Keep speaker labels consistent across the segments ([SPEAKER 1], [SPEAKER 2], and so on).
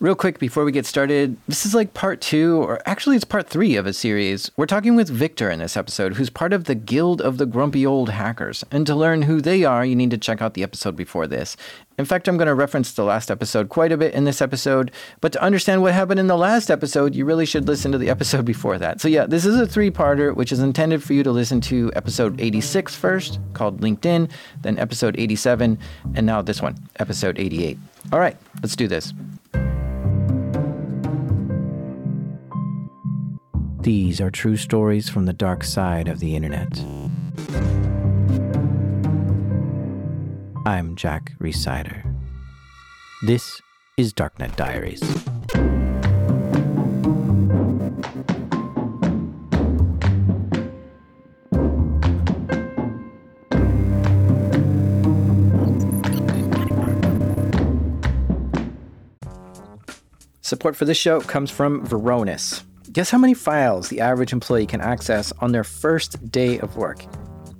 [SPEAKER 1] Real quick before we get started, this is like part two, or actually, it's part three of a series. We're talking with Victor in this episode, who's part of the Guild of the Grumpy Old Hackers. And to learn who they are, you need to check out the episode before this. In fact, I'm going to reference the last episode quite a bit in this episode, but to understand what happened in the last episode, you really should listen to the episode before that. So, yeah, this is a three parter, which is intended for you to listen to episode 86 first, called LinkedIn, then episode 87, and now this one, episode 88. All right, let's do this. These are true stories from the dark side of the internet. I'm Jack Rhysider. This is Darknet Diaries. Support for this show comes from Varonis. Guess how many files the average employee can access on their first day of work?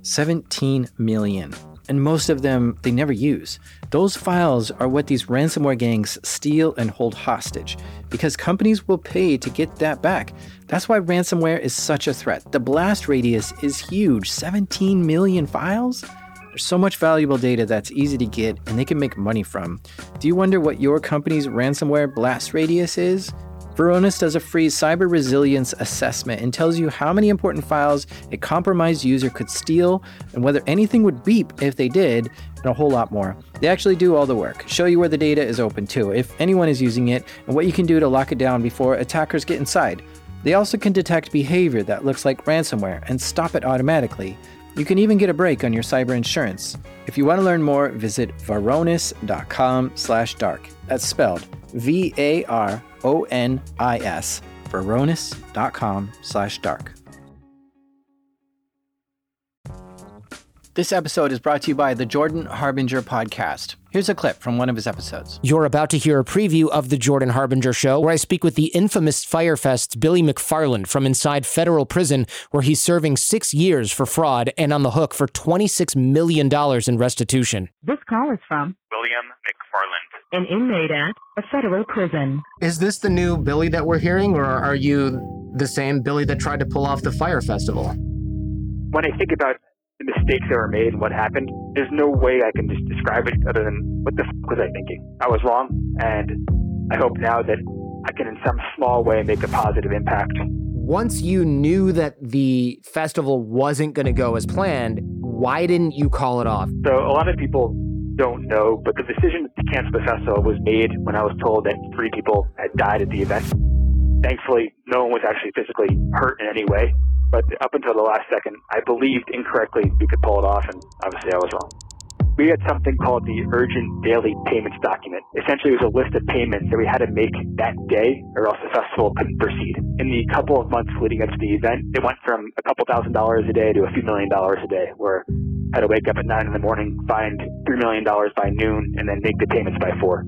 [SPEAKER 1] 17 million. And most of them they never use. Those files are what these ransomware gangs steal and hold hostage because companies will pay to get that back. That's why ransomware is such a threat. The blast radius is huge 17 million files? There's so much valuable data that's easy to get and they can make money from. Do you wonder what your company's ransomware blast radius is? Varonis does a free cyber resilience assessment and tells you how many important files a compromised user could steal and whether anything would beep if they did, and a whole lot more. They actually do all the work, show you where the data is open to, if anyone is using it, and what you can do to lock it down before attackers get inside. They also can detect behavior that looks like ransomware and stop it automatically. You can even get a break on your cyber insurance. If you want to learn more, visit varonis.com/dark. That's spelled V A R O N I S, varonis.com slash dark. This episode is brought to you by the Jordan Harbinger podcast. Here's a clip from one of his episodes.
[SPEAKER 2] You're about to hear a preview of The Jordan Harbinger Show, where I speak with the infamous Fyre Fest's Billy McFarland from inside federal prison, where he's serving six years for fraud and on the hook for $26 million in restitution.
[SPEAKER 3] This call is from
[SPEAKER 4] William McFarland.
[SPEAKER 3] An inmate at a federal prison.
[SPEAKER 5] Is this the new Billy that we're hearing, or are you the same Billy that tried to pull off the Fyre Festival?
[SPEAKER 4] When I think about the mistakes that were made and what happened, there's no way I can just describe it other than what the f- was I thinking? I was wrong, and I hope now that I can, in some small way, make a positive impact.
[SPEAKER 5] Once you knew that the festival wasn't going to go as planned, why didn't you call it off?
[SPEAKER 4] So a lot of people don't know, but the decision to cancel the festival was made when I was told that three people had died at the event. Thankfully, no one was actually physically hurt in any way. But up until the last second, I believed incorrectly we could pull it off, and obviously I was wrong. We had something called the Urgent Daily Payments Document. Essentially, it was a list of payments that we had to make that day, or else the festival couldn't proceed. In the couple of months leading up to the event, it went from a couple thousand dollars a day to a few million dollars a day, where I had to wake up at nine in the morning, find three million dollars by noon, and then make the payments by four.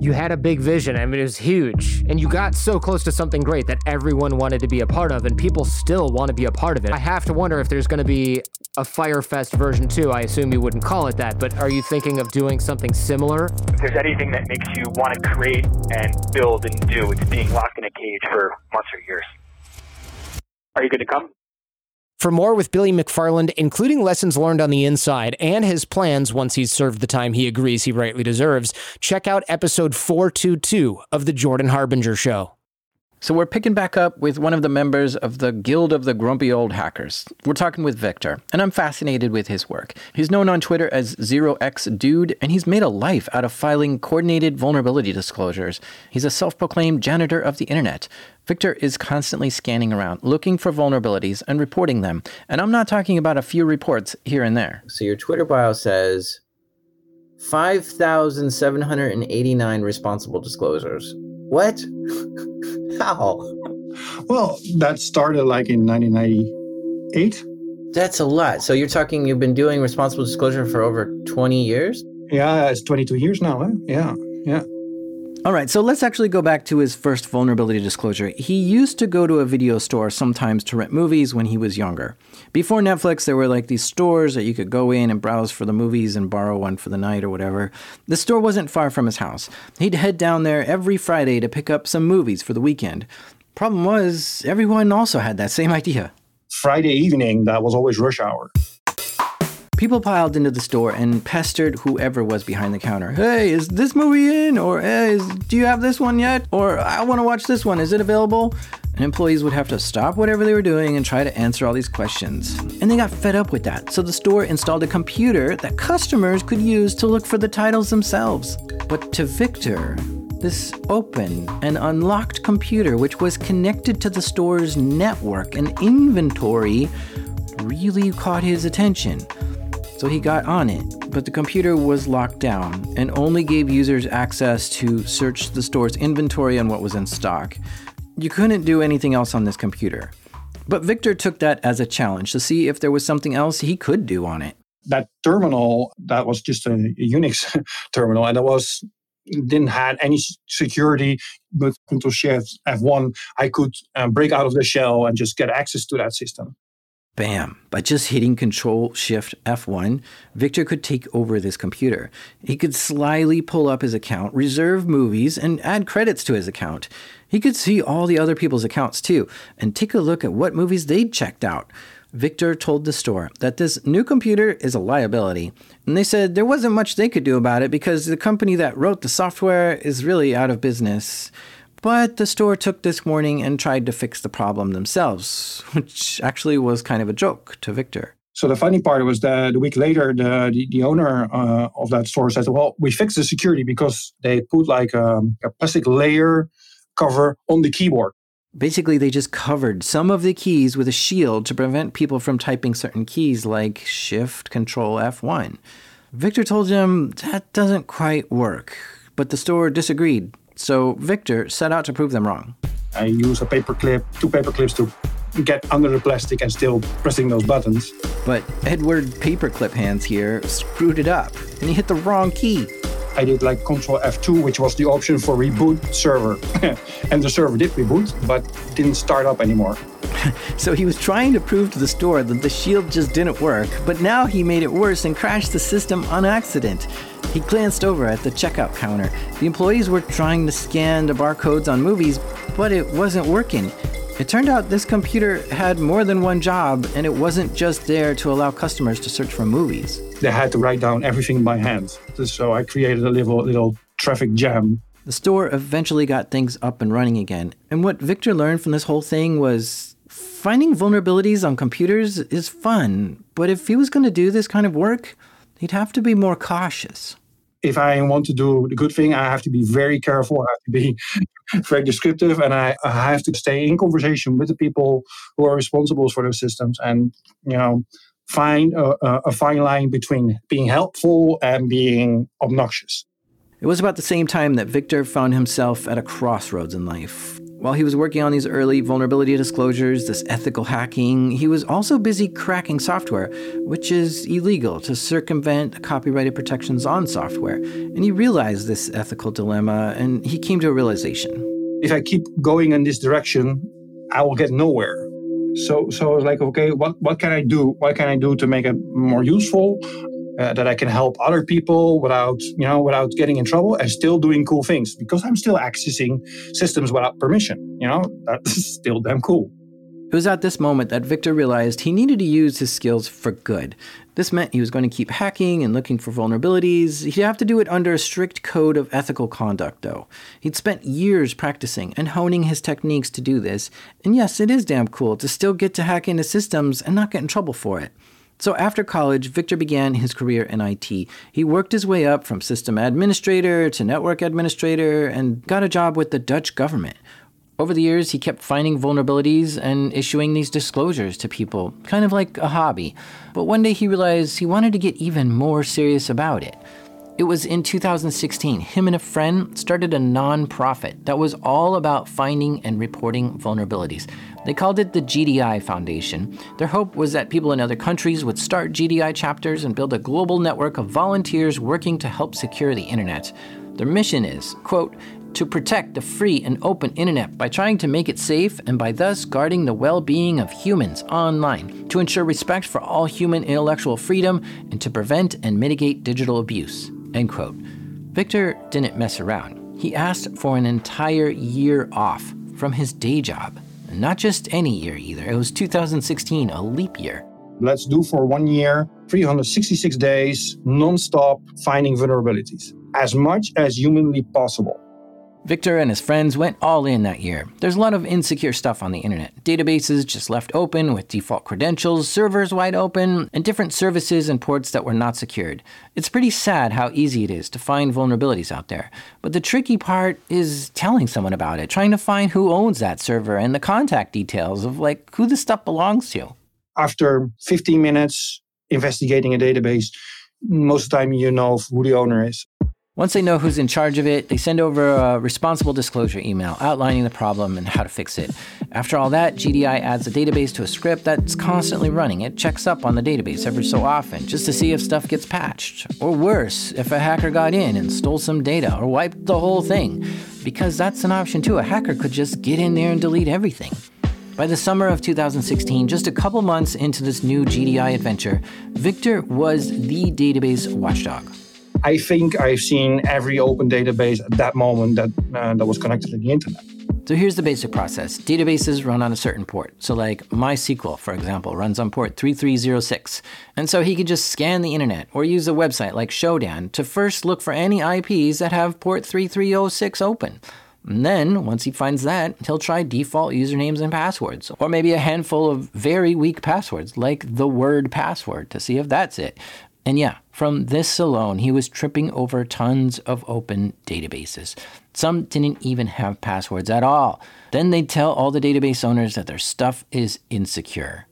[SPEAKER 5] You had a big vision. I mean, it was huge. And you got so close to something great that everyone wanted to be a part of, and people still want to be a part of it. I have to wonder if there's going to be a Fyre Fest version 2. I assume you wouldn't call it that, but are you thinking of doing something similar?
[SPEAKER 4] If there's anything that makes you want to create and build and do, it's being locked in a cage for months or years. Are you going to come?
[SPEAKER 2] For more with Billy McFarland, including lessons learned on the inside and his plans once he's served the time he agrees he rightly deserves, check out episode 422 of The Jordan Harbinger Show.
[SPEAKER 1] So we're picking back up with one of the members of the Guild of the Grumpy Old Hackers. We're talking with Victor, and I'm fascinated with his work. He's known on Twitter as ZeroXDude, and he's made a life out of filing coordinated vulnerability disclosures. He's a self-proclaimed janitor of the internet. Victor is constantly scanning around, looking for vulnerabilities and reporting them. And I'm not talking about a few reports here and there. So your Twitter bio says 5,789 responsible disclosures. What? How? Oh.
[SPEAKER 6] Well, that started like in 1998.
[SPEAKER 1] That's a lot. So you're talking you've been doing responsible disclosure for over 20 years?
[SPEAKER 6] Yeah, it's 22 years now. Huh? Yeah, yeah.
[SPEAKER 1] All right, so let's actually go back to his first vulnerability disclosure. He used to go to a video store sometimes to rent movies when he was younger. Before Netflix, there were like these stores that you could go in and browse for the movies and borrow one for the night or whatever. The store wasn't far from his house. He'd head down there every Friday to pick up some movies for the weekend. Problem was, everyone also had that same idea.
[SPEAKER 6] Friday evening, that was always rush hour.
[SPEAKER 1] People piled into the store and pestered whoever was behind the counter. Hey, is this movie in? Or hey, is, do you have this one yet? Or I want to watch this one. Is it available? And employees would have to stop whatever they were doing and try to answer all these questions. And they got fed up with that, so the store installed a computer that customers could use to look for the titles themselves. But to Victor, this open and unlocked computer, which was connected to the store's network and inventory, really caught his attention. So he got on it, but the computer was locked down and only gave users access to search the store's inventory and what was in stock. You couldn't do anything else on this computer. But Victor took that as a challenge to see if there was something else he could do on it.
[SPEAKER 6] That terminal, that was just a, Unix terminal, and it was didn't have any security. With Control Shift F1, I could um, break out of the shell and just get access to that system.
[SPEAKER 1] Bam! By just hitting Control Shift F1, Victor could take over this computer. He could slyly pull up his account, reserve movies, and add credits to his account. He could see all the other people's accounts too, and take a look at what movies they'd checked out. Victor told the store that this new computer is a liability, and they said there wasn't much they could do about it because the company that wrote the software is really out of business. But the store took this warning and tried to fix the problem themselves, which actually was kind of a joke to Victor.
[SPEAKER 6] So the funny part was that the week later, the the, the owner uh, of that store said, "Well, we fixed the security because they put like a, a plastic layer cover on the keyboard."
[SPEAKER 1] Basically, they just covered some of the keys with a shield to prevent people from typing certain keys like Shift Control F1. Victor told him that doesn't quite work, but the store disagreed so Victor set out to prove them wrong.
[SPEAKER 6] I use a paper clip, two paper clips to get under the plastic and still pressing those buttons.
[SPEAKER 1] But Edward Paperclip Hands here screwed it up and he hit the wrong key.
[SPEAKER 6] I did like Control F2, which was the option for reboot server. and the server did reboot, but didn't start up anymore.
[SPEAKER 1] so he was trying to prove to the store that the shield just didn't work, but now he made it worse and crashed the system on accident. He glanced over at the checkout counter. The employees were trying to scan the barcodes on movies, but it wasn't working. It turned out this computer had more than one job, and it wasn't just there to allow customers to search for movies.
[SPEAKER 6] They had to write down everything by hand. So I created a little little traffic jam.
[SPEAKER 1] The store eventually got things up and running again. And what Victor learned from this whole thing was finding vulnerabilities on computers is fun, but if he was going to do this kind of work, he'd have to be more cautious
[SPEAKER 6] if I want to do the good thing, I have to be very careful. I have to be very descriptive, and I, I have to stay in conversation with the people who are responsible for those systems, and you know, find a, a fine line between being helpful and being obnoxious.
[SPEAKER 1] It was about the same time that Victor found himself at a crossroads in life. While he was working on these early vulnerability disclosures, this ethical hacking, he was also busy cracking software, which is illegal to circumvent copyrighted protections on software. And he realized this ethical dilemma and he came to a realization.
[SPEAKER 6] If I keep going in this direction, I will get nowhere. So so I was like, okay, what, what can I do? What can I do to make it more useful? Uh, that I can help other people without, you know, without getting in trouble and still doing cool things because I'm still accessing systems without permission. You know, that's still damn cool.
[SPEAKER 1] It was at this moment that Victor realized he needed to use his skills for good. This meant he was going to keep hacking and looking for vulnerabilities. He'd have to do it under a strict code of ethical conduct, though. He'd spent years practicing and honing his techniques to do this. And yes, it is damn cool to still get to hack into systems and not get in trouble for it. So after college, Victor began his career in IT. He worked his way up from system administrator to network administrator and got a job with the Dutch government. Over the years, he kept finding vulnerabilities and issuing these disclosures to people, kind of like a hobby. But one day he realized he wanted to get even more serious about it. It was in 2016, him and a friend started a non-profit that was all about finding and reporting vulnerabilities. They called it the GDI Foundation. Their hope was that people in other countries would start GDI chapters and build a global network of volunteers working to help secure the internet. Their mission is, quote, to protect the free and open internet by trying to make it safe and by thus guarding the well being of humans online, to ensure respect for all human intellectual freedom, and to prevent and mitigate digital abuse. End quote. Victor didn't mess around. He asked for an entire year off from his day job. Not just any year either, it was 2016, a leap year.
[SPEAKER 6] Let's do for one year, 366 days, non-stop finding vulnerabilities, as much as humanly possible.
[SPEAKER 1] Victor and his friends went all in that year. There's a lot of insecure stuff on the internet. Databases just left open with default credentials, servers wide open, and different services and ports that were not secured. It's pretty sad how easy it is to find vulnerabilities out there. But the tricky part is telling someone about it, trying to find who owns that server and the contact details of like who the stuff belongs to.
[SPEAKER 6] After 15 minutes investigating a database, most of the time you know who the owner is.
[SPEAKER 1] Once they know who's in charge of it, they send over a responsible disclosure email outlining the problem and how to fix it. After all that, GDI adds a database to a script that's constantly running. It checks up on the database every so often just to see if stuff gets patched. Or worse, if a hacker got in and stole some data or wiped the whole thing. Because that's an option too. A hacker could just get in there and delete everything. By the summer of 2016, just a couple months into this new GDI adventure, Victor was the database watchdog.
[SPEAKER 6] I think I've seen every open database at that moment that uh, that was connected to the internet.
[SPEAKER 1] So here's the basic process. Databases run on a certain port. So like MySQL, for example, runs on port 3306. And so he could just scan the internet or use a website like Shodan to first look for any IPs that have port 3306 open. And then, once he finds that, he'll try default usernames and passwords, or maybe a handful of very weak passwords, like the word password, to see if that's it. And yeah, from this alone, he was tripping over tons of open databases. Some didn't even have passwords at all. Then they'd tell all the database owners that their stuff is insecure.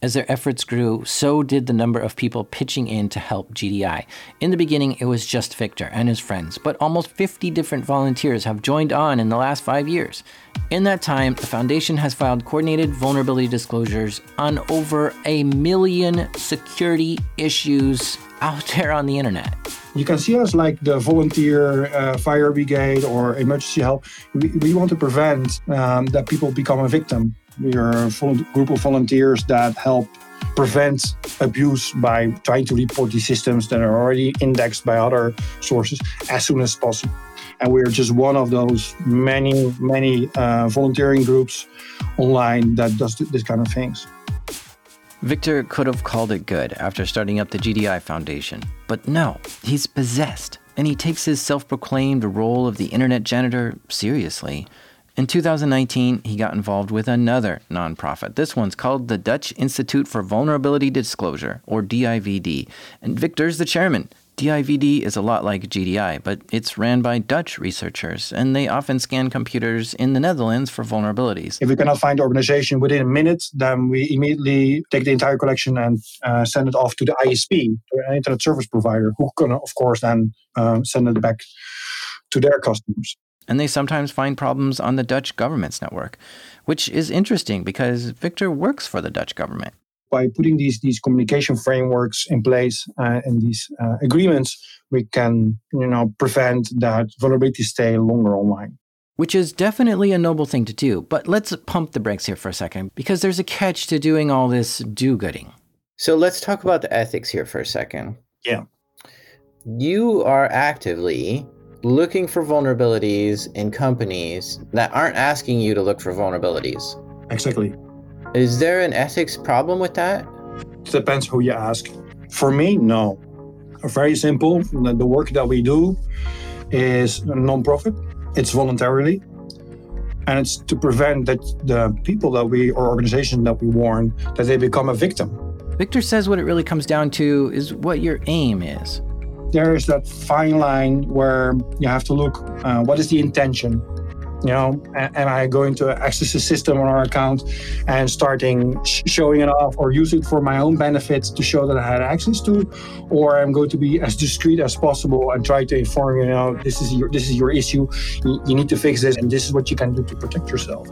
[SPEAKER 1] As their efforts grew, so did the number of people pitching in to help GDI. In the beginning, it was just Victor and his friends, but almost 50 different volunteers have joined on in the last five years. In that time, the Foundation has filed coordinated vulnerability disclosures on over a million security issues out there on the internet.
[SPEAKER 6] You can see us like the volunteer uh, fire brigade or emergency help. We, we want to prevent um, that people become a victim. We are a group of volunteers that help prevent abuse by trying to report these systems that are already indexed by other sources as soon as possible. And we're just one of those many, many uh, volunteering groups online that does this kind of things.
[SPEAKER 1] Victor could have called it good after starting up the GDI Foundation, but no, he's possessed, and he takes his self proclaimed role of the internet janitor seriously. In 2019, he got involved with another nonprofit. This one's called the Dutch Institute for Vulnerability Disclosure, or DIVD, and Victor's the chairman. DIVD is a lot like GDI, but it's ran by Dutch researchers, and they often scan computers in the Netherlands for vulnerabilities.
[SPEAKER 6] If we cannot find the organization within a minute, then we immediately take the entire collection and uh, send it off to the ISP, an internet service provider, who can, of course, then uh, send it back to their customers
[SPEAKER 1] and they sometimes find problems on the Dutch government's network, which is interesting because Victor works for the Dutch government.
[SPEAKER 6] By putting these, these communication frameworks in place uh, and these uh, agreements, we can you know, prevent that vulnerabilities stay longer online.
[SPEAKER 1] Which is definitely a noble thing to do, but let's pump the brakes here for a second because there's a catch to doing all this do gooding.
[SPEAKER 7] So let's talk about the ethics here for a second.
[SPEAKER 6] Yeah.
[SPEAKER 7] You are actively looking for vulnerabilities in companies that aren't asking you to look for vulnerabilities.
[SPEAKER 6] Exactly.
[SPEAKER 7] Is there an ethics problem with that?
[SPEAKER 6] It depends who you ask. For me, no. Very simple. The work that we do is non-profit. It's voluntarily. And it's to prevent that the people that we or organizations that we warn that they become a victim.
[SPEAKER 1] Victor says what it really comes down to is what your aim is
[SPEAKER 6] there is that fine line where you have to look uh, what is the intention you know am i going to access the system on our account and starting sh- showing it off or use it for my own benefit to show that i had access to or i'm going to be as discreet as possible and try to inform you, know this is your this is your issue. You need to fix this and this is what you can do to protect yourself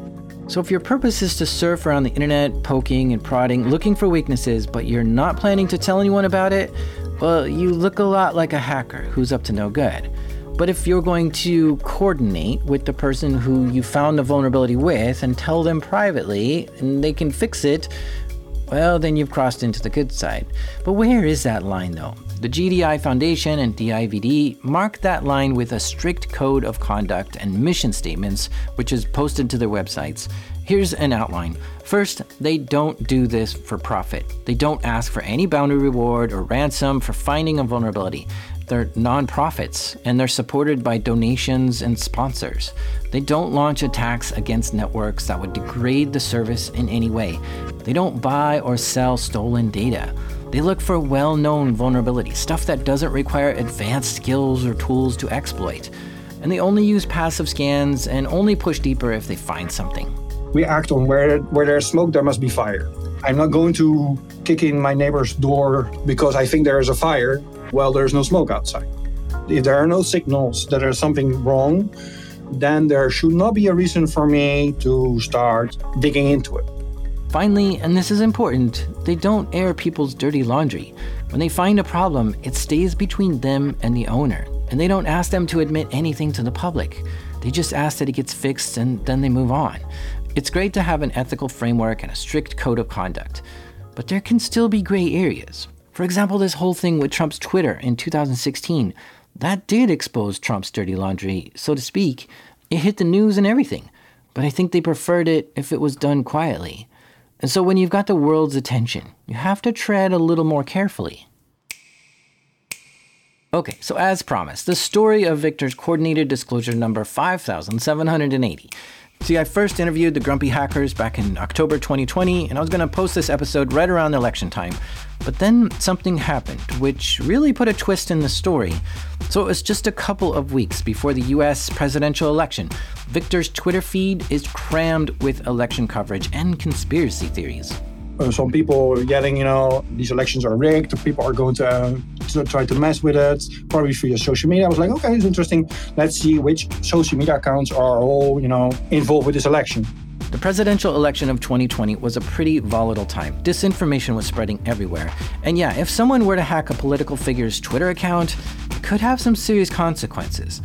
[SPEAKER 1] so, if your purpose is to surf around the internet, poking and prodding, looking for weaknesses, but you're not planning to tell anyone about it, well, you look a lot like a hacker who's up to no good. But if you're going to coordinate with the person who you found the vulnerability with and tell them privately and they can fix it, well, then you've crossed into the good side. But where is that line though? The GDI Foundation and DIVD mark that line with a strict code of conduct and mission statements, which is posted to their websites. Here's an outline. First, they don't do this for profit. They don't ask for any bounty reward or ransom for finding a vulnerability. They're nonprofits and they're supported by donations and sponsors. They don't launch attacks against networks that would degrade the service in any way. They don't buy or sell stolen data. They look for well known vulnerabilities, stuff that doesn't require advanced skills or tools to exploit. And they only use passive scans and only push deeper if they find something.
[SPEAKER 6] We act on where, where there's smoke, there must be fire. I'm not going to kick in my neighbor's door because I think there is a fire while there's no smoke outside. If there are no signals that there's something wrong, then there should not be a reason for me to start digging into it.
[SPEAKER 1] Finally, and this is important, they don't air people's dirty laundry. When they find a problem, it stays between them and the owner, and they don't ask them to admit anything to the public. They just ask that it gets fixed and then they move on. It's great to have an ethical framework and a strict code of conduct, but there can still be gray areas. For example, this whole thing with Trump's Twitter in 2016, that did expose Trump's dirty laundry, so to speak. It hit the news and everything, but I think they preferred it if it was done quietly. And so when you've got the world's attention, you have to tread a little more carefully. Okay, so as promised, the story of Victor's coordinated disclosure number 5780. See, I first interviewed the Grumpy Hackers back in October 2020, and I was going to post this episode right around election time. But then something happened, which really put a twist in the story. So it was just a couple of weeks before the US presidential election. Victor's Twitter feed is crammed with election coverage and conspiracy theories.
[SPEAKER 6] Uh, some people yelling, you know, these elections are rigged. People are going to, uh, to try to mess with it, probably via social media. I was like, okay, it's interesting. Let's see which social media accounts are all, you know, involved with this election.
[SPEAKER 1] The presidential election of 2020 was a pretty volatile time. Disinformation was spreading everywhere. And yeah, if someone were to hack a political figure's Twitter account, it could have some serious consequences.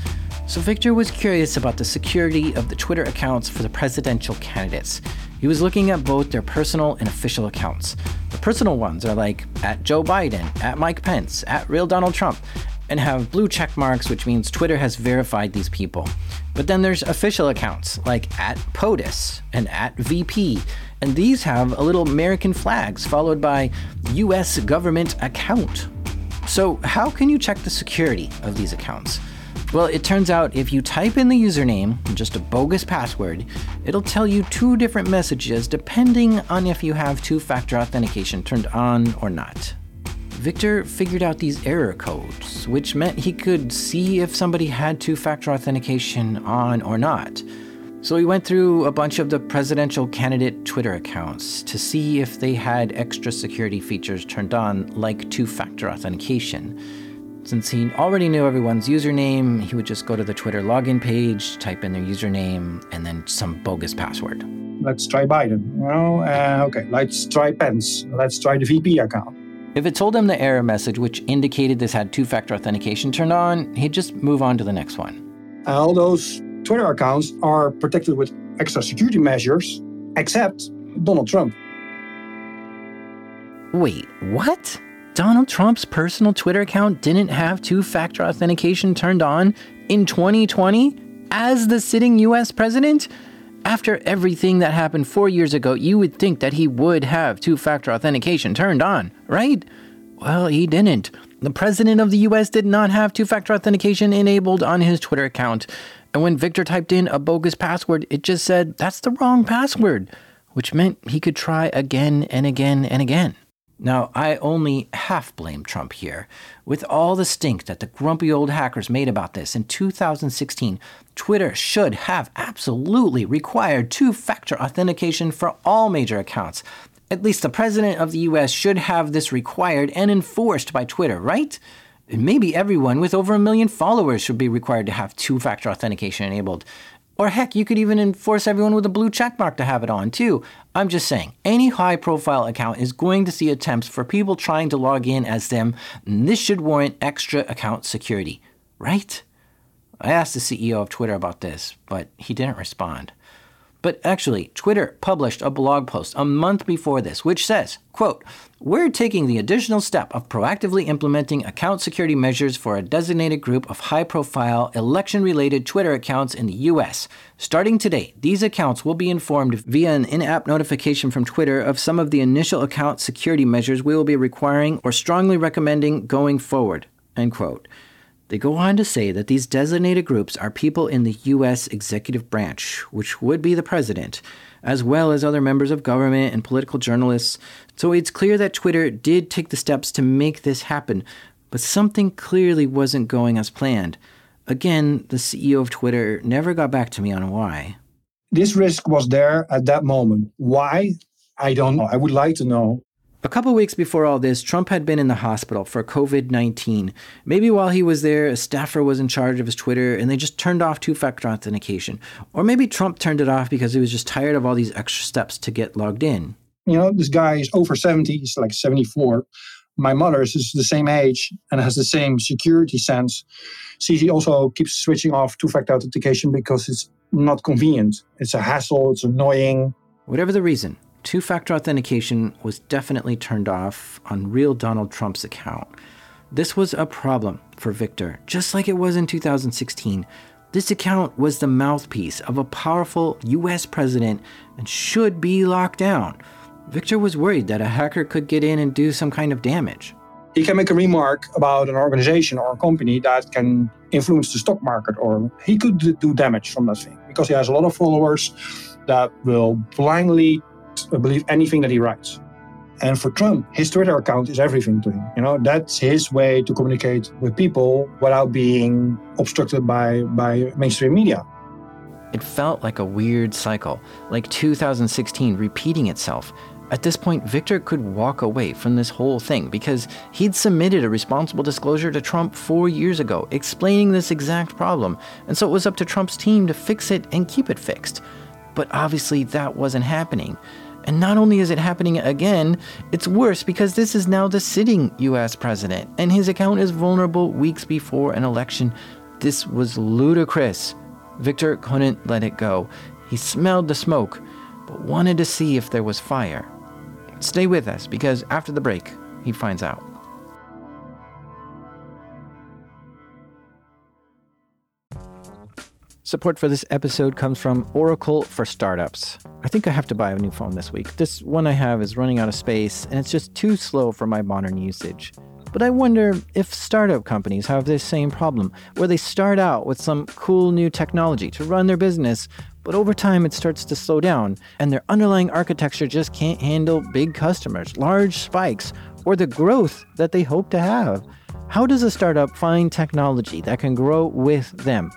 [SPEAKER 1] So Victor was curious about the security of the Twitter accounts for the presidential candidates. He was looking at both their personal and official accounts. The personal ones are like at Joe Biden, at Mike Pence, at real Donald Trump, and have blue check marks, which means Twitter has verified these people. But then there's official accounts like at POTUS and at VP, and these have a little American flags followed by US government account. So, how can you check the security of these accounts? Well, it turns out if you type in the username, just a bogus password, it'll tell you two different messages depending on if you have two factor authentication turned on or not. Victor figured out these error codes, which meant he could see if somebody had two factor authentication on or not. So he went through a bunch of the presidential candidate Twitter accounts to see if they had extra security features turned on, like two factor authentication. Since he already knew everyone's username, he would just go to the Twitter login page, type in their username, and then some bogus password.
[SPEAKER 6] Let's try Biden. You know, uh, okay, let's try Pence. Let's try the VP account.
[SPEAKER 1] If it told him the error message, which indicated this had two factor authentication turned on, he'd just move on to the next one.
[SPEAKER 6] All those Twitter accounts are protected with extra security measures, except Donald Trump.
[SPEAKER 1] Wait, what? Donald Trump's personal Twitter account didn't have two factor authentication turned on in 2020 as the sitting US president? After everything that happened four years ago, you would think that he would have two factor authentication turned on, right? Well, he didn't. The president of the US did not have two factor authentication enabled on his Twitter account. And when Victor typed in a bogus password, it just said, that's the wrong password, which meant he could try again and again and again. Now, I only half blame Trump here. With all the stink that the grumpy old hackers made about this in 2016, Twitter should have absolutely required two factor authentication for all major accounts. At least the president of the US should have this required and enforced by Twitter, right? Maybe everyone with over a million followers should be required to have two factor authentication enabled. Or heck, you could even enforce everyone with a blue checkmark to have it on too. I'm just saying, any high profile account is going to see attempts for people trying to log in as them, and this should warrant extra account security, right? I asked the CEO of Twitter about this, but he didn't respond. But actually, Twitter published a blog post a month before this, which says, quote, We're taking the additional step of proactively implementing account security measures for a designated group of high profile election related Twitter accounts in the US. Starting today, these accounts will be informed via an in app notification from Twitter of some of the initial account security measures we will be requiring or strongly recommending going forward. End quote. They go on to say that these designated groups are people in the U.S. executive branch, which would be the president, as well as other members of government and political journalists. So it's clear that Twitter did take the steps to make this happen, but something clearly wasn't going as planned. Again, the CEO of Twitter never got back to me on why.
[SPEAKER 6] This risk was there at that moment. Why? I don't know. I would like to know.
[SPEAKER 1] A couple weeks before all this, Trump had been in the hospital for COVID 19. Maybe while he was there, a staffer was in charge of his Twitter and they just turned off two factor authentication. Or maybe Trump turned it off because he was just tired of all these extra steps to get logged in.
[SPEAKER 6] You know, this guy is over 70, he's like 74. My mother is the same age and has the same security sense. She also keeps switching off two factor authentication because it's not convenient. It's a hassle, it's annoying.
[SPEAKER 1] Whatever the reason, two factor authentication was definitely turned off on real Donald Trump's account. This was a problem for Victor, just like it was in 2016. This account was the mouthpiece of a powerful US president and should be locked down. Victor was worried that a hacker could get in and do some kind of damage.
[SPEAKER 6] He can make a remark about an organization or a company that can influence the stock market, or he could do damage from that thing because he has a lot of followers that will blindly believe anything that he writes. And for Trump, his Twitter account is everything to him. You know, that's his way to communicate with people without being obstructed by, by mainstream media.
[SPEAKER 1] It felt like a weird cycle, like 2016 repeating itself. At this point, Victor could walk away from this whole thing because he'd submitted a responsible disclosure to Trump four years ago explaining this exact problem, and so it was up to Trump's team to fix it and keep it fixed. But obviously, that wasn't happening. And not only is it happening again, it's worse because this is now the sitting US president, and his account is vulnerable weeks before an election. This was ludicrous. Victor couldn't let it go. He smelled the smoke, but wanted to see if there was fire. Stay with us because after the break, he finds out. Support for this episode comes from Oracle for Startups. I think I have to buy a new phone this week. This one I have is running out of space and it's just too slow for my modern usage. But I wonder if startup companies have this same problem, where they start out with some cool new technology to run their business, but over time it starts to slow down, and their underlying architecture just can't handle big customers, large spikes, or the growth that they hope to have. How does a startup find technology that can grow with them?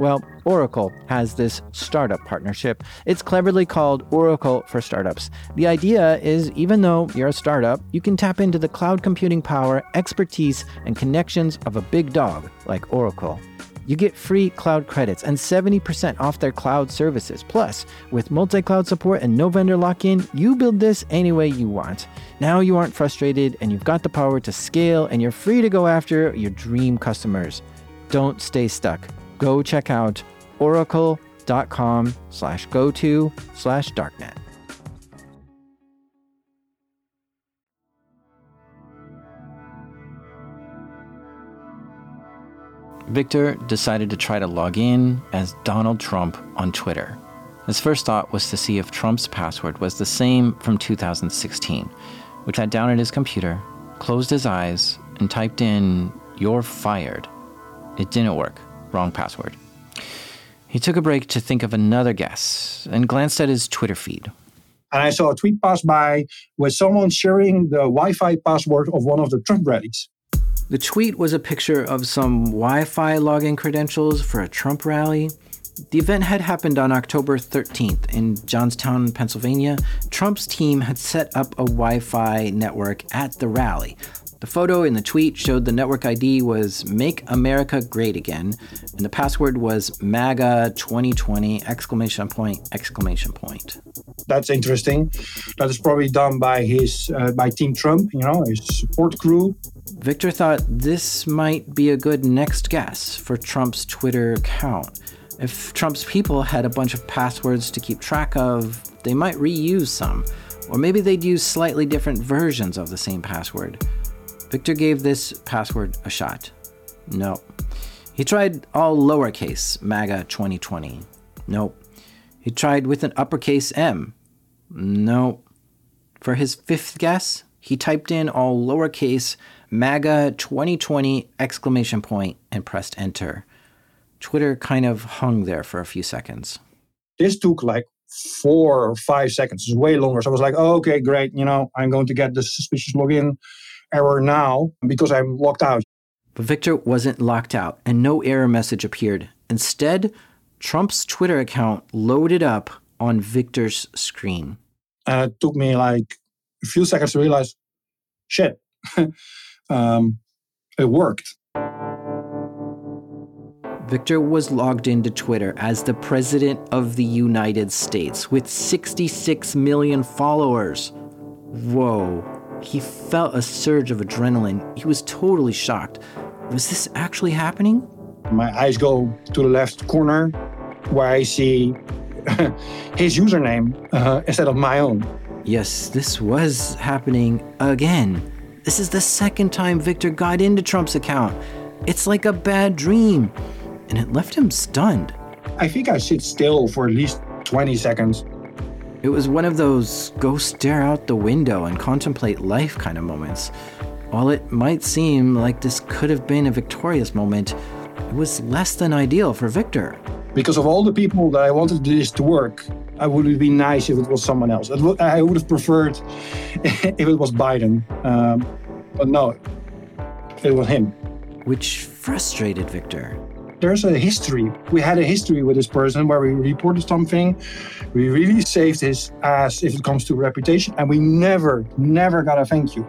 [SPEAKER 1] Well, Oracle has this startup partnership. It's cleverly called Oracle for Startups. The idea is even though you're a startup, you can tap into the cloud computing power, expertise, and connections of a big dog like Oracle. You get free cloud credits and 70% off their cloud services. Plus, with multi cloud support and no vendor lock in, you build this any way you want. Now you aren't frustrated and you've got the power to scale and you're free to go after your dream customers. Don't stay stuck go check out oracle.com slash go to slash darknet. Victor decided to try to log in as Donald Trump on Twitter. His first thought was to see if Trump's password was the same from 2016, which sat down at his computer, closed his eyes, and typed in, You're fired. It didn't work wrong password. He took a break to think of another guess and glanced at his Twitter feed.
[SPEAKER 6] And I saw a tweet pass by with someone sharing the Wi Fi password of one of the Trump rallies.
[SPEAKER 1] The tweet was a picture of some Wi Fi login credentials for a Trump rally. The event had happened on October 13th in Johnstown, Pennsylvania. Trump's team had set up a Wi Fi network at the rally. The photo in the tweet showed the network ID was Make America Great Again, and the password was MAGA 2020 exclamation point exclamation point.
[SPEAKER 6] That's interesting. That is probably done by his uh, by Team Trump, you know, his support crew.
[SPEAKER 1] Victor thought this might be a good next guess for Trump's Twitter account. If Trump's people had a bunch of passwords to keep track of, they might reuse some, or maybe they'd use slightly different versions of the same password. Victor gave this password a shot. No. He tried all lowercase MAGA 2020. Nope. He tried with an uppercase M. Nope. For his fifth guess, he typed in all lowercase MAGA 2020 exclamation point and pressed enter. Twitter kind of hung there for a few seconds.
[SPEAKER 6] This took like four or five seconds. It's way longer. So I was like, oh, okay, great. You know, I'm going to get the suspicious login error now because I'm locked out.
[SPEAKER 1] But Victor wasn't locked out and no error message appeared. Instead, Trump's Twitter account loaded up on Victor's screen.
[SPEAKER 6] And it took me like a few seconds to realize, shit, um, it worked.
[SPEAKER 1] Victor was logged into Twitter as the President of the United States with 66 million followers. Whoa. He felt a surge of adrenaline. He was totally shocked. Was this actually happening?
[SPEAKER 6] My eyes go to the left corner where I see his username uh, instead of my own.
[SPEAKER 1] Yes, this was happening again. This is the second time Victor got into Trump's account. It's like a bad dream and it left him stunned.
[SPEAKER 6] I think I sit still for at least 20 seconds.
[SPEAKER 1] It was one of those go stare out the window and contemplate life kind of moments. While it might seem like this could have been a victorious moment, it was less than ideal for Victor.
[SPEAKER 6] Because of all the people that I wanted this to work, I would have been nice if it was someone else. I would have preferred if it was Biden. Um, but no, it was him.
[SPEAKER 1] Which frustrated Victor
[SPEAKER 6] there's a history. We had a history with this person where we reported something. We really saved his ass if it comes to reputation. And we never, never got a thank you.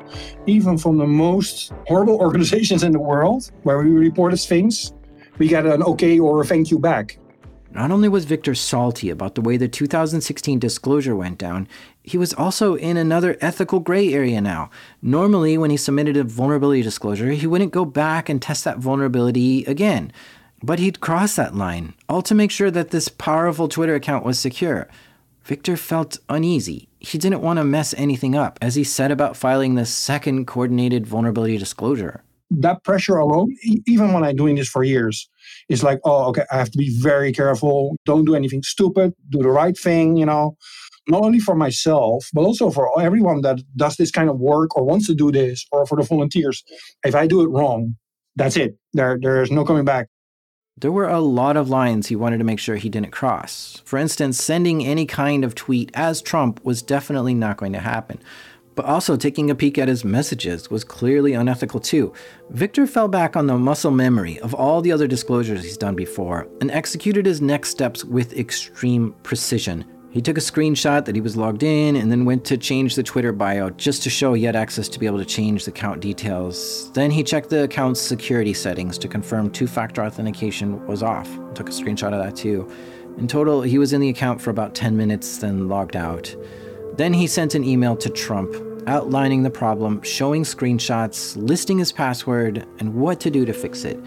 [SPEAKER 6] Even from the most horrible organizations in the world where we reported things, we got an okay or a thank you back.
[SPEAKER 1] Not only was Victor salty about the way the 2016 disclosure went down, he was also in another ethical gray area now. Normally, when he submitted a vulnerability disclosure, he wouldn't go back and test that vulnerability again. But he'd crossed that line, all to make sure that this powerful Twitter account was secure. Victor felt uneasy. He didn't want to mess anything up as he set about filing the second coordinated vulnerability disclosure.
[SPEAKER 6] That pressure alone, even when I'm doing this for years, is like, oh, okay, I have to be very careful. Don't do anything stupid. Do the right thing, you know, not only for myself, but also for everyone that does this kind of work or wants to do this or for the volunteers. If I do it wrong, that's it. There, there is no coming back.
[SPEAKER 1] There were a lot of lines he wanted to make sure he didn't cross. For instance, sending any kind of tweet as Trump was definitely not going to happen. But also, taking a peek at his messages was clearly unethical too. Victor fell back on the muscle memory of all the other disclosures he's done before and executed his next steps with extreme precision, he took a screenshot that he was logged in and then went to change the Twitter bio just to show he had access to be able to change the account details. Then he checked the account's security settings to confirm two factor authentication was off. Took a screenshot of that too. In total, he was in the account for about 10 minutes, then logged out. Then he sent an email to Trump outlining the problem, showing screenshots, listing his password, and what to do to fix it.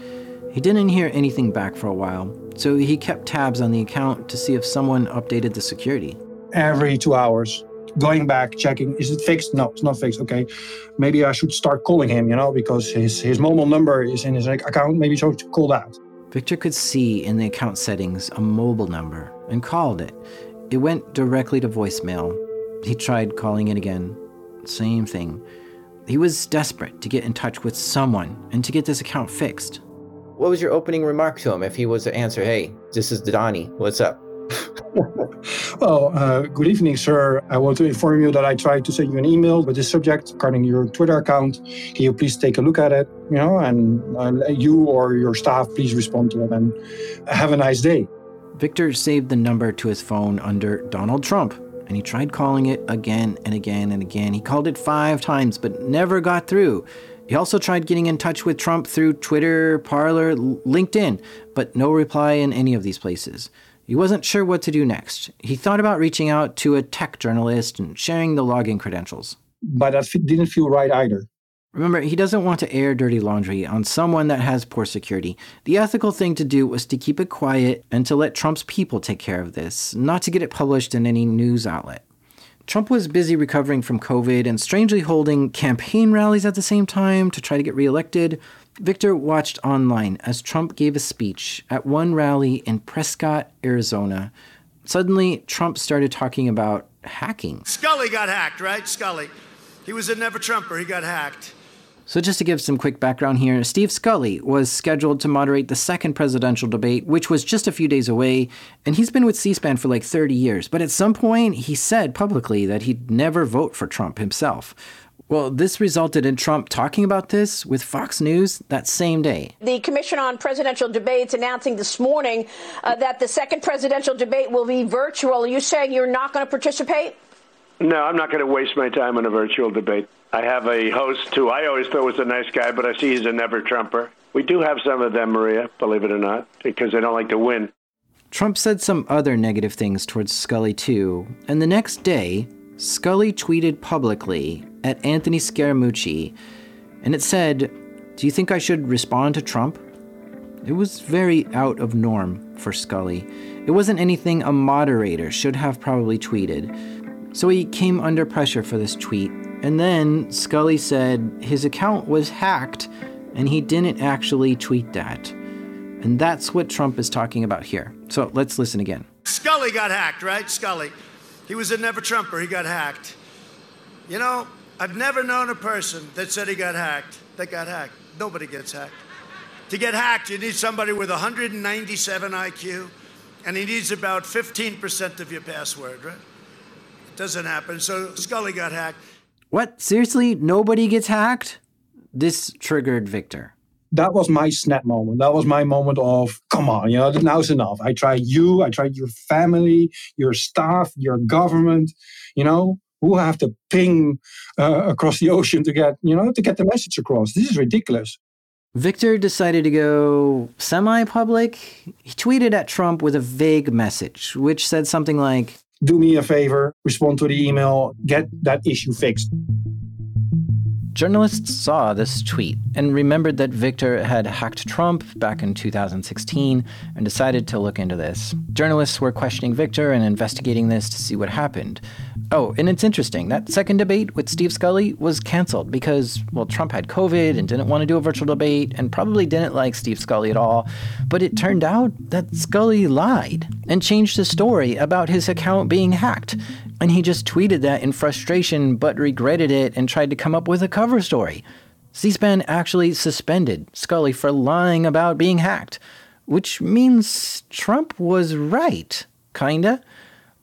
[SPEAKER 1] He didn't hear anything back for a while, so he kept tabs on the account to see if someone updated the security.
[SPEAKER 6] Every two hours, going back, checking, is it fixed? No, it's not fixed. Okay, maybe I should start calling him, you know, because his, his mobile number is in his account. Maybe I should call that.
[SPEAKER 1] Victor could see in the account settings a mobile number and called it. It went directly to voicemail. He tried calling it again. Same thing. He was desperate to get in touch with someone and to get this account fixed.
[SPEAKER 7] What was your opening remark to him if he was to answer, hey, this is Donnie, what's up?
[SPEAKER 6] well, uh, good evening, sir. I want to inform you that I tried to send you an email with this subject regarding your Twitter account. Can you please take a look at it? You know, and uh, you or your staff, please respond to it and have a nice day.
[SPEAKER 1] Victor saved the number to his phone under Donald Trump, and he tried calling it again and again and again. He called it five times, but never got through. He also tried getting in touch with Trump through Twitter, Parler, LinkedIn, but no reply in any of these places. He wasn't sure what to do next. He thought about reaching out to a tech journalist and sharing the login credentials.
[SPEAKER 6] But that didn't feel right either.
[SPEAKER 1] Remember, he doesn't want to air dirty laundry on someone that has poor security. The ethical thing to do was to keep it quiet and to let Trump's people take care of this, not to get it published in any news outlet. Trump was busy recovering from COVID and strangely holding campaign rallies at the same time to try to get reelected. Victor watched online as Trump gave a speech at one rally in Prescott, Arizona. Suddenly, Trump started talking about hacking.
[SPEAKER 8] Scully got hacked, right? Scully. He was a never Trumper. He got hacked.
[SPEAKER 1] So, just to give some quick background here, Steve Scully was scheduled to moderate the second presidential debate, which was just a few days away, and he's been with C SPAN for like 30 years. But at some point, he said publicly that he'd never vote for Trump himself. Well, this resulted in Trump talking about this with Fox News that same day.
[SPEAKER 9] The Commission on Presidential Debates announcing this morning uh, that the second presidential debate will be virtual. Are you saying you're not going to participate?
[SPEAKER 10] No, I'm not going to waste my time on a virtual debate. I have a host who I always thought was a nice guy, but I see he's a never Trumper. We do have some of them, Maria, believe it or not, because they don't like to win.
[SPEAKER 1] Trump said some other negative things towards Scully, too, and the next day, Scully tweeted publicly at Anthony Scaramucci, and it said, Do you think I should respond to Trump? It was very out of norm for Scully. It wasn't anything a moderator should have probably tweeted. So he came under pressure for this tweet and then Scully said his account was hacked and he didn't actually tweet that. And that's what Trump is talking about here. So let's listen again.
[SPEAKER 8] Scully got hacked, right? Scully. He was a never Trumper. He got hacked. You know, I've never known a person that said he got hacked that got hacked. Nobody gets hacked. To get hacked, you need somebody with 197 IQ, and he needs about 15% of your password, right? It doesn't happen. So Scully got hacked.
[SPEAKER 1] What? Seriously? Nobody gets hacked? This triggered Victor.
[SPEAKER 6] That was my snap moment. That was my moment of, come on, you know, now's enough. I tried you, I tried your family, your staff, your government, you know, who have to ping uh, across the ocean to get, you know, to get the message across. This is ridiculous.
[SPEAKER 1] Victor decided to go semi public. He tweeted at Trump with a vague message, which said something like,
[SPEAKER 6] do me a favor, respond to the email, get that issue fixed.
[SPEAKER 1] Journalists saw this tweet and remembered that Victor had hacked Trump back in 2016 and decided to look into this. Journalists were questioning Victor and investigating this to see what happened. Oh, and it's interesting. That second debate with Steve Scully was canceled because, well, Trump had COVID and didn't want to do a virtual debate and probably didn't like Steve Scully at all. But it turned out that Scully lied and changed the story about his account being hacked. And he just tweeted that in frustration but regretted it and tried to come up with a cover story. C SPAN actually suspended Scully for lying about being hacked, which means Trump was right, kinda.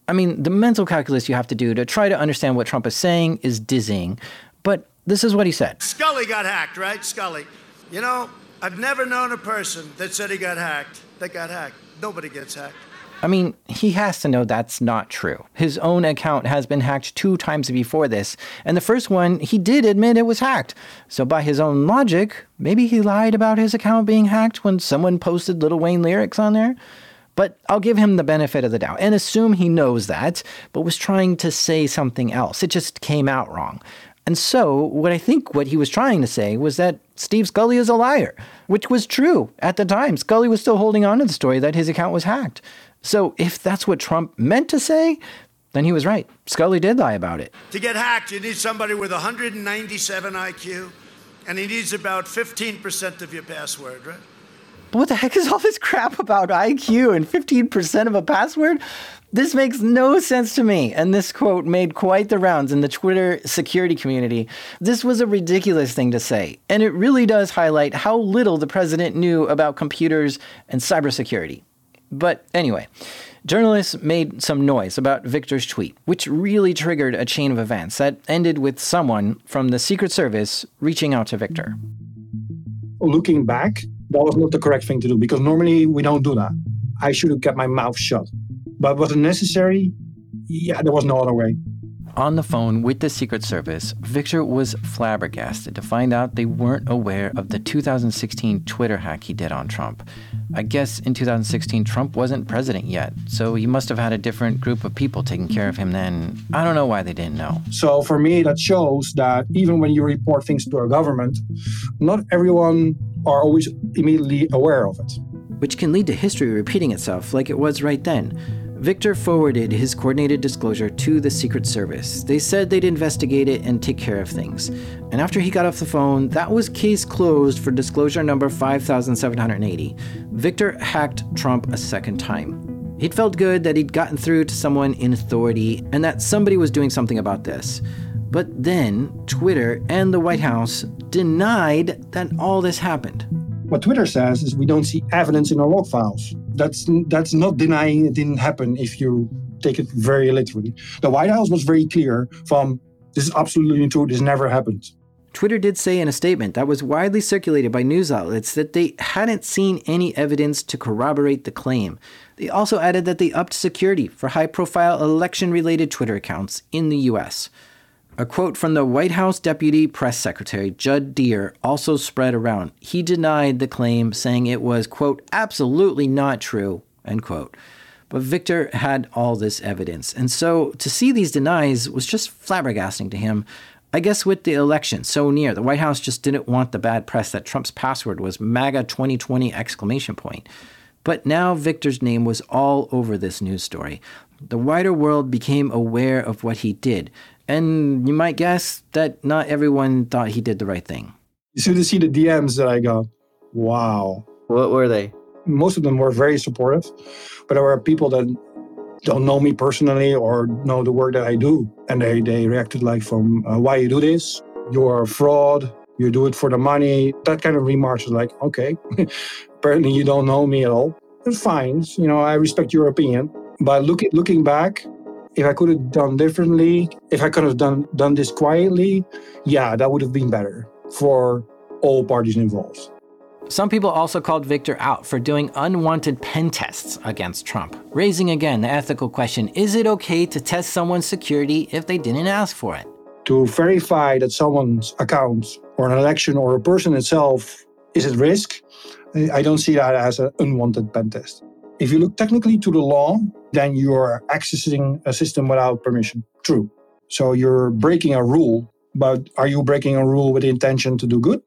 [SPEAKER 1] I mean, the mental calculus you have to do to try to understand what Trump is saying is dizzying. But this is what he said
[SPEAKER 8] Scully got hacked, right? Scully. You know, I've never known a person that said he got hacked that got hacked. Nobody gets hacked.
[SPEAKER 1] I mean, he has to know that's not true. His own account has been hacked two times before this, and the first one, he did admit it was hacked. So, by his own logic, maybe he lied about his account being hacked when someone posted Lil Wayne lyrics on there? But I'll give him the benefit of the doubt and assume he knows that, but was trying to say something else. It just came out wrong. And so, what I think what he was trying to say was that Steve Scully is a liar, which was true at the time. Scully was still holding on to the story that his account was hacked. So, if that's what Trump meant to say, then he was right. Scully did lie about it.
[SPEAKER 8] To get hacked, you need somebody with 197 IQ, and he needs about 15% of your password, right?
[SPEAKER 1] But what the heck is all this crap about IQ and 15% of a password? This makes no sense to me. And this quote made quite the rounds in the Twitter security community. This was a ridiculous thing to say. And it really does highlight how little the president knew about computers and cybersecurity. But anyway, journalists made some noise about Victor's tweet, which really triggered a chain of events that ended with someone from the Secret Service reaching out to Victor.
[SPEAKER 6] Looking back, that was not the correct thing to do because normally we don't do that. I should have kept my mouth shut. But was it necessary? Yeah, there was no other way.
[SPEAKER 1] On the phone with the Secret Service, Victor was flabbergasted to find out they weren't aware of the 2016 Twitter hack he did on Trump. I guess in 2016, Trump wasn't president yet, so he must have had a different group of people taking care of him then. I don't know why they didn't know.
[SPEAKER 6] So for me, that shows that even when you report things to a government, not everyone are always immediately aware of it.
[SPEAKER 1] Which can lead to history repeating itself like it was right then. Victor forwarded his coordinated disclosure to the Secret Service. They said they'd investigate it and take care of things. And after he got off the phone, that was case closed for disclosure number 5780. Victor hacked Trump a second time. He'd felt good that he'd gotten through to someone in authority and that somebody was doing something about this. But then Twitter and the White House denied that all this happened.
[SPEAKER 6] What Twitter says is we don't see evidence in our log files. That's that's not denying it didn't happen if you take it very literally. The White House was very clear from this is absolutely true, this never happened.
[SPEAKER 1] Twitter did say in a statement that was widely circulated by news outlets that they hadn't seen any evidence to corroborate the claim. They also added that they upped security for high profile election related Twitter accounts in the US. A quote from the White House Deputy Press Secretary Judd Deere also spread around. He denied the claim, saying it was, quote, absolutely not true, end quote. But Victor had all this evidence. And so to see these denies was just flabbergasting to him. I guess with the election so near, the White House just didn't want the bad press that Trump's password was MAGA 2020 exclamation point. But now Victor's name was all over this news story. The wider world became aware of what he did, and you might guess that not everyone thought he did the right thing.
[SPEAKER 6] As You should see the DMs that I got. Wow.
[SPEAKER 7] What were they?
[SPEAKER 6] Most of them were very supportive, but there were people that don't know me personally or know the work that I do. And they, they reacted like from uh, why you do this, you're a fraud, you do it for the money. That kind of remarks was like, okay, apparently you don't know me at all. It's fine. You know, I respect your opinion. But looking looking back, if I could have done differently, if I could have done done this quietly, yeah, that would have been better for all parties involved.
[SPEAKER 1] Some people also called Victor out for doing unwanted pen tests against Trump, raising again the ethical question is it okay to test someone's security if they didn't ask for it?
[SPEAKER 6] To verify that someone's account or an election or a person itself is at risk, I don't see that as an unwanted pen test. If you look technically to the law, then you're accessing a system without permission. True. So you're breaking a rule, but are you breaking a rule with the intention to do good?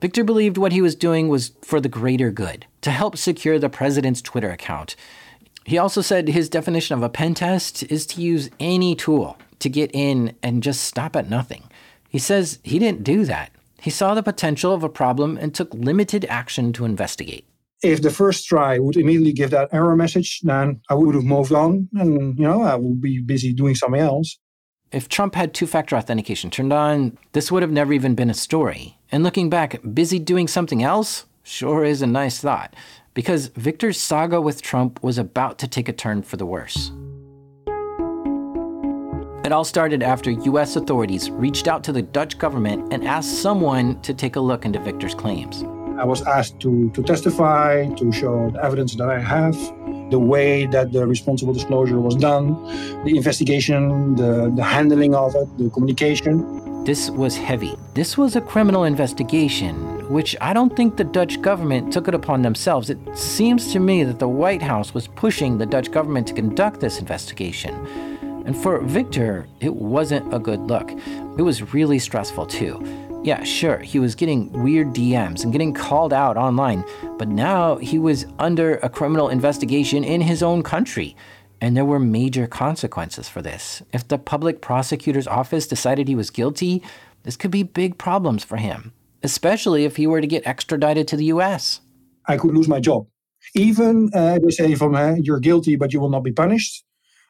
[SPEAKER 1] Victor believed what he was doing was for the greater good, to help secure the president's Twitter account. He also said his definition of a pen test is to use any tool to get in and just stop at nothing. He says he didn't do that. He saw the potential of a problem and took limited action to investigate
[SPEAKER 6] if the first try would immediately give that error message, then I would have moved on and, you know, I would be busy doing something else.
[SPEAKER 1] If Trump had two factor authentication turned on, this would have never even been a story. And looking back, busy doing something else sure is a nice thought, because Victor's saga with Trump was about to take a turn for the worse. It all started after US authorities reached out to the Dutch government and asked someone to take a look into Victor's claims.
[SPEAKER 6] I was asked to, to testify, to show the evidence that I have, the way that the responsible disclosure was done, the investigation, the, the handling of it, the communication.
[SPEAKER 1] This was heavy. This was a criminal investigation, which I don't think the Dutch government took it upon themselves. It seems to me that the White House was pushing the Dutch government to conduct this investigation. And for Victor, it wasn't a good look. It was really stressful too. Yeah, sure, he was getting weird DMs and getting called out online, but now he was under a criminal investigation in his own country. And there were major consequences for this. If the public prosecutor's office decided he was guilty, this could be big problems for him, especially if he were to get extradited to the US.
[SPEAKER 6] I could lose my job. Even uh, they say from uh, you're guilty, but you will not be punished.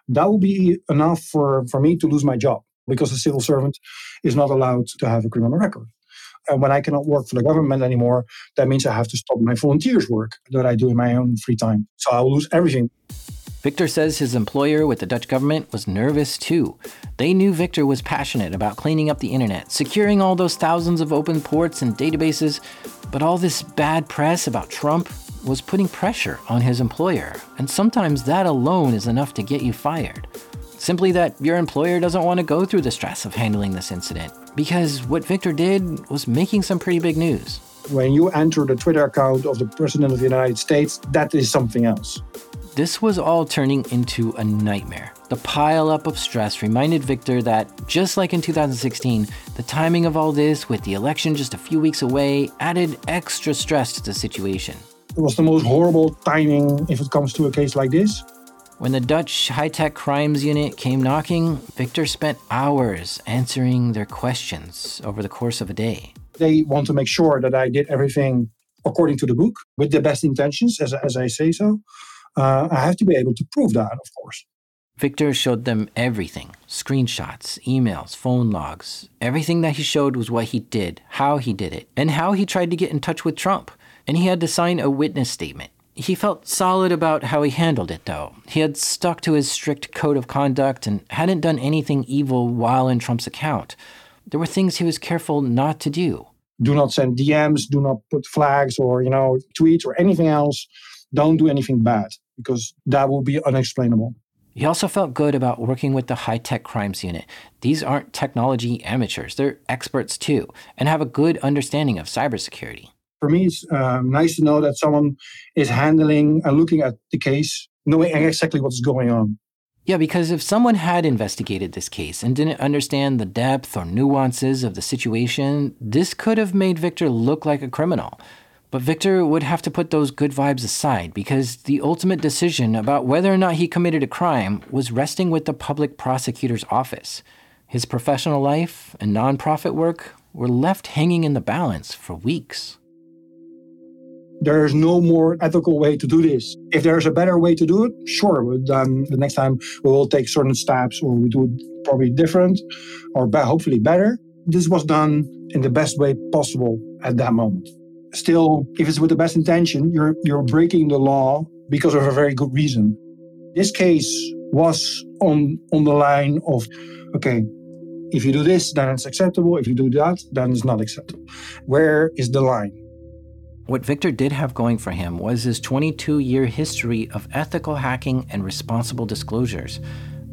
[SPEAKER 6] That would be enough for, for me to lose my job because a civil servant is not allowed to have a criminal record. And when I cannot work for the government anymore, that means I have to stop my volunteers work that I do in my own free time. So I will lose everything.
[SPEAKER 1] Victor says his employer with the Dutch government was nervous too. They knew Victor was passionate about cleaning up the internet, securing all those thousands of open ports and databases, but all this bad press about Trump was putting pressure on his employer, and sometimes that alone is enough to get you fired. Simply that your employer doesn't want to go through the stress of handling this incident. Because what Victor did was making some pretty big news.
[SPEAKER 6] When you enter the Twitter account of the President of the United States, that is something else.
[SPEAKER 1] This was all turning into a nightmare. The pileup of stress reminded Victor that, just like in 2016, the timing of all this, with the election just a few weeks away, added extra stress to the situation.
[SPEAKER 6] It was the most horrible timing if it comes to a case like this.
[SPEAKER 1] When the Dutch high tech crimes unit came knocking, Victor spent hours answering their questions over the course of a day.
[SPEAKER 6] They want to make sure that I did everything according to the book with the best intentions, as, as I say so uh, I have to be able to prove that, of course.
[SPEAKER 1] Victor showed them everything screenshots, emails, phone logs. Everything that he showed was what he did, how he did it, and how he tried to get in touch with Trump. And he had to sign a witness statement. He felt solid about how he handled it, though. He had stuck to his strict code of conduct and hadn't done anything evil while in Trump's account. There were things he was careful not to do.
[SPEAKER 6] Do not send DMs, do not put flags or, you know, tweets or anything else. Don't do anything bad because that will be unexplainable.
[SPEAKER 1] He also felt good about working with the high tech crimes unit. These aren't technology amateurs, they're experts too, and have a good understanding of cybersecurity.
[SPEAKER 6] For me, it's uh, nice to know that someone is handling and looking at the case, knowing exactly what's going on.
[SPEAKER 1] Yeah, because if someone had investigated this case and didn't understand the depth or nuances of the situation, this could have made Victor look like a criminal. But Victor would have to put those good vibes aside because the ultimate decision about whether or not he committed a crime was resting with the public prosecutor's office. His professional life and nonprofit work were left hanging in the balance for weeks.
[SPEAKER 6] There is no more ethical way to do this. If there's a better way to do it, sure, then the next time we will take certain steps or we do it probably different or hopefully better. This was done in the best way possible at that moment still, if it's with the best intention, you're you're breaking the law because of a very good reason. This case was on on the line of, okay, if you do this, then it's acceptable. If you do that, then it's not acceptable. Where is the line?
[SPEAKER 1] What Victor did have going for him was his 22 year history of ethical hacking and responsible disclosures.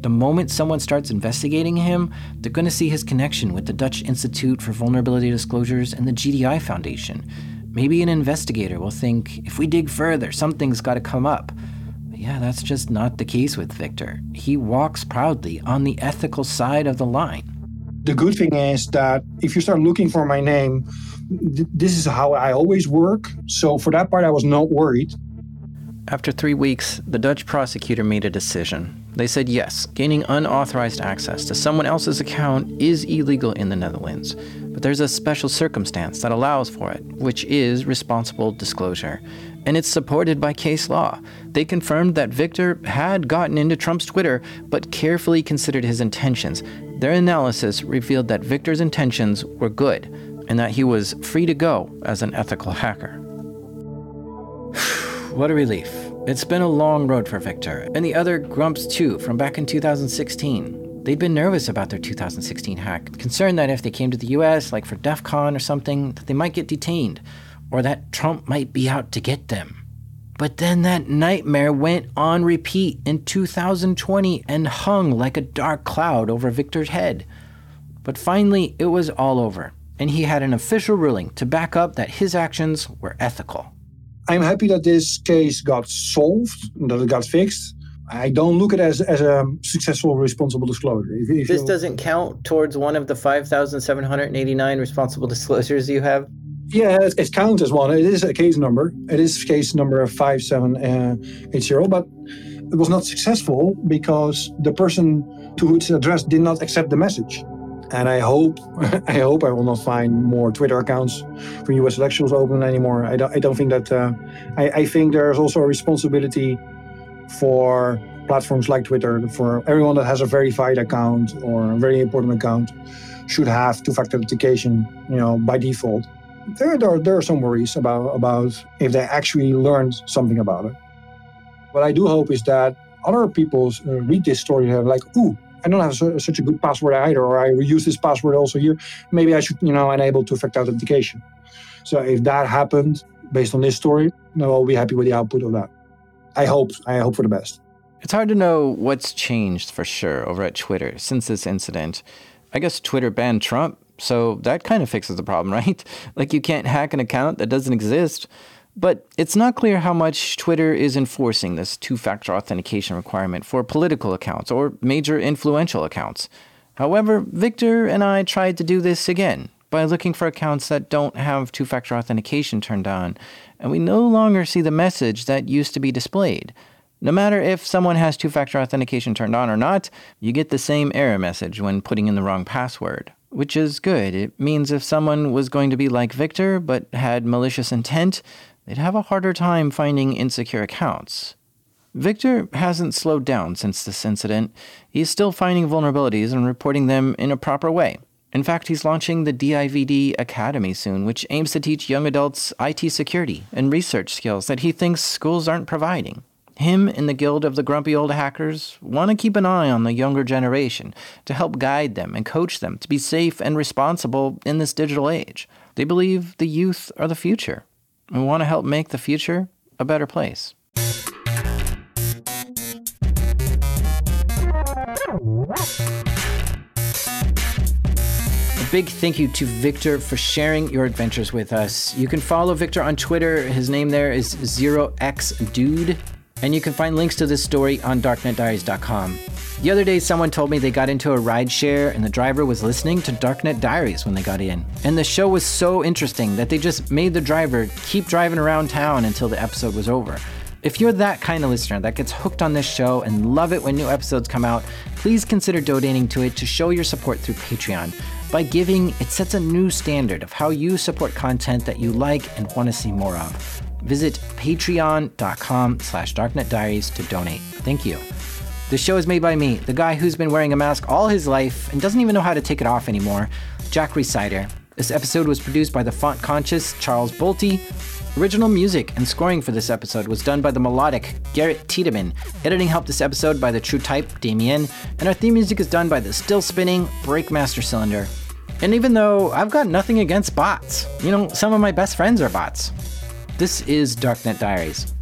[SPEAKER 1] The moment someone starts investigating him, they're going to see his connection with the Dutch Institute for Vulnerability Disclosures and the GDI Foundation. Maybe an investigator will think if we dig further, something's got to come up. But yeah, that's just not the case with Victor. He walks proudly on the ethical side of the line.
[SPEAKER 6] The good thing is that if you start looking for my name, th- this is how I always work. So for that part, I was not worried.
[SPEAKER 1] After three weeks, the Dutch prosecutor made a decision. They said yes, gaining unauthorized access to someone else's account is illegal in the Netherlands. But there's a special circumstance that allows for it, which is responsible disclosure. And it's supported by case law. They confirmed that Victor had gotten into Trump's Twitter, but carefully considered his intentions. Their analysis revealed that Victor's intentions were good, and that he was free to go as an ethical hacker. what a relief. It's been a long road for Victor, and the other Grumps too, from back in 2016. They'd been nervous about their 2016 hack, concerned that if they came to the US, like for DEF CON or something, that they might get detained, or that Trump might be out to get them. But then that nightmare went on repeat in 2020 and hung like a dark cloud over Victor's head. But finally, it was all over, and he had an official ruling to back up that his actions were ethical.
[SPEAKER 6] I'm happy that this case got solved, that it got fixed. I don't look at it as, as a successful responsible disclosure.
[SPEAKER 7] If, if this doesn't count towards one of the 5,789 responsible disclosures you have?
[SPEAKER 6] Yeah, it, it, counts as one. It is a case number. It is case number 5780, uh, but it was not successful because the person to whom it's addressed did not accept the message. And I hope, I hope I will not find more Twitter accounts for U.S. elections open anymore. I don't, I don't think that. Uh, I, I think there's also a responsibility for platforms like Twitter, for everyone that has a verified account or a very important account, should have two-factor authentication, you know, by default. There, there, there are some worries about about if they actually learned something about it. What I do hope is that other people uh, read this story and have like, ooh, I don't have su- such a good password either, or I use this password also here. Maybe I should, you know, enable two-factor authentication. So if that happened based on this story, then I'll be happy with the output of that. I hope I hope for the best.
[SPEAKER 1] It's hard to know what's changed for sure over at Twitter since this incident. I guess Twitter banned Trump, so that kind of fixes the problem, right? Like you can't hack an account that doesn't exist. But it's not clear how much Twitter is enforcing this two factor authentication requirement for political accounts or major influential accounts. However, Victor and I tried to do this again by looking for accounts that don't have two factor authentication turned on, and we no longer see the message that used to be displayed. No matter if someone has two factor authentication turned on or not, you get the same error message when putting in the wrong password, which is good. It means if someone was going to be like Victor but had malicious intent, they'd have a harder time finding insecure accounts. Victor hasn't slowed down since this incident. He's still finding vulnerabilities and reporting them in a proper way. In fact, he's launching the DIVD Academy soon, which aims to teach young adults IT security and research skills that he thinks schools aren't providing. Him and the Guild of the Grumpy Old Hackers want to keep an eye on the younger generation to help guide them and coach them to be safe and responsible in this digital age. They believe the youth are the future and want to help make the future a better place. A big thank you to Victor for sharing your adventures with us. You can follow Victor on Twitter. His name there is 0xdude. And you can find links to this story on darknetdiaries.com. The other day, someone told me they got into a ride share and the driver was listening to Darknet Diaries when they got in. And the show was so interesting that they just made the driver keep driving around town until the episode was over. If you're that kind of listener that gets hooked on this show and love it when new episodes come out, please consider donating to it to show your support through Patreon. By giving, it sets a new standard of how you support content that you like and want to see more of. Visit patreon.com slash darknetdiaries to donate. Thank you. The show is made by me, the guy who's been wearing a mask all his life and doesn't even know how to take it off anymore, Jack Rhysider. This episode was produced by the font conscious Charles Bolte. Original music and scoring for this episode was done by the melodic Garrett Tiedemann. Editing helped this episode by the True Type Damien, and our theme music is done by the still spinning Breakmaster Cylinder. And even though I've got nothing against bots, you know, some of my best friends are bots. This is Darknet Diaries.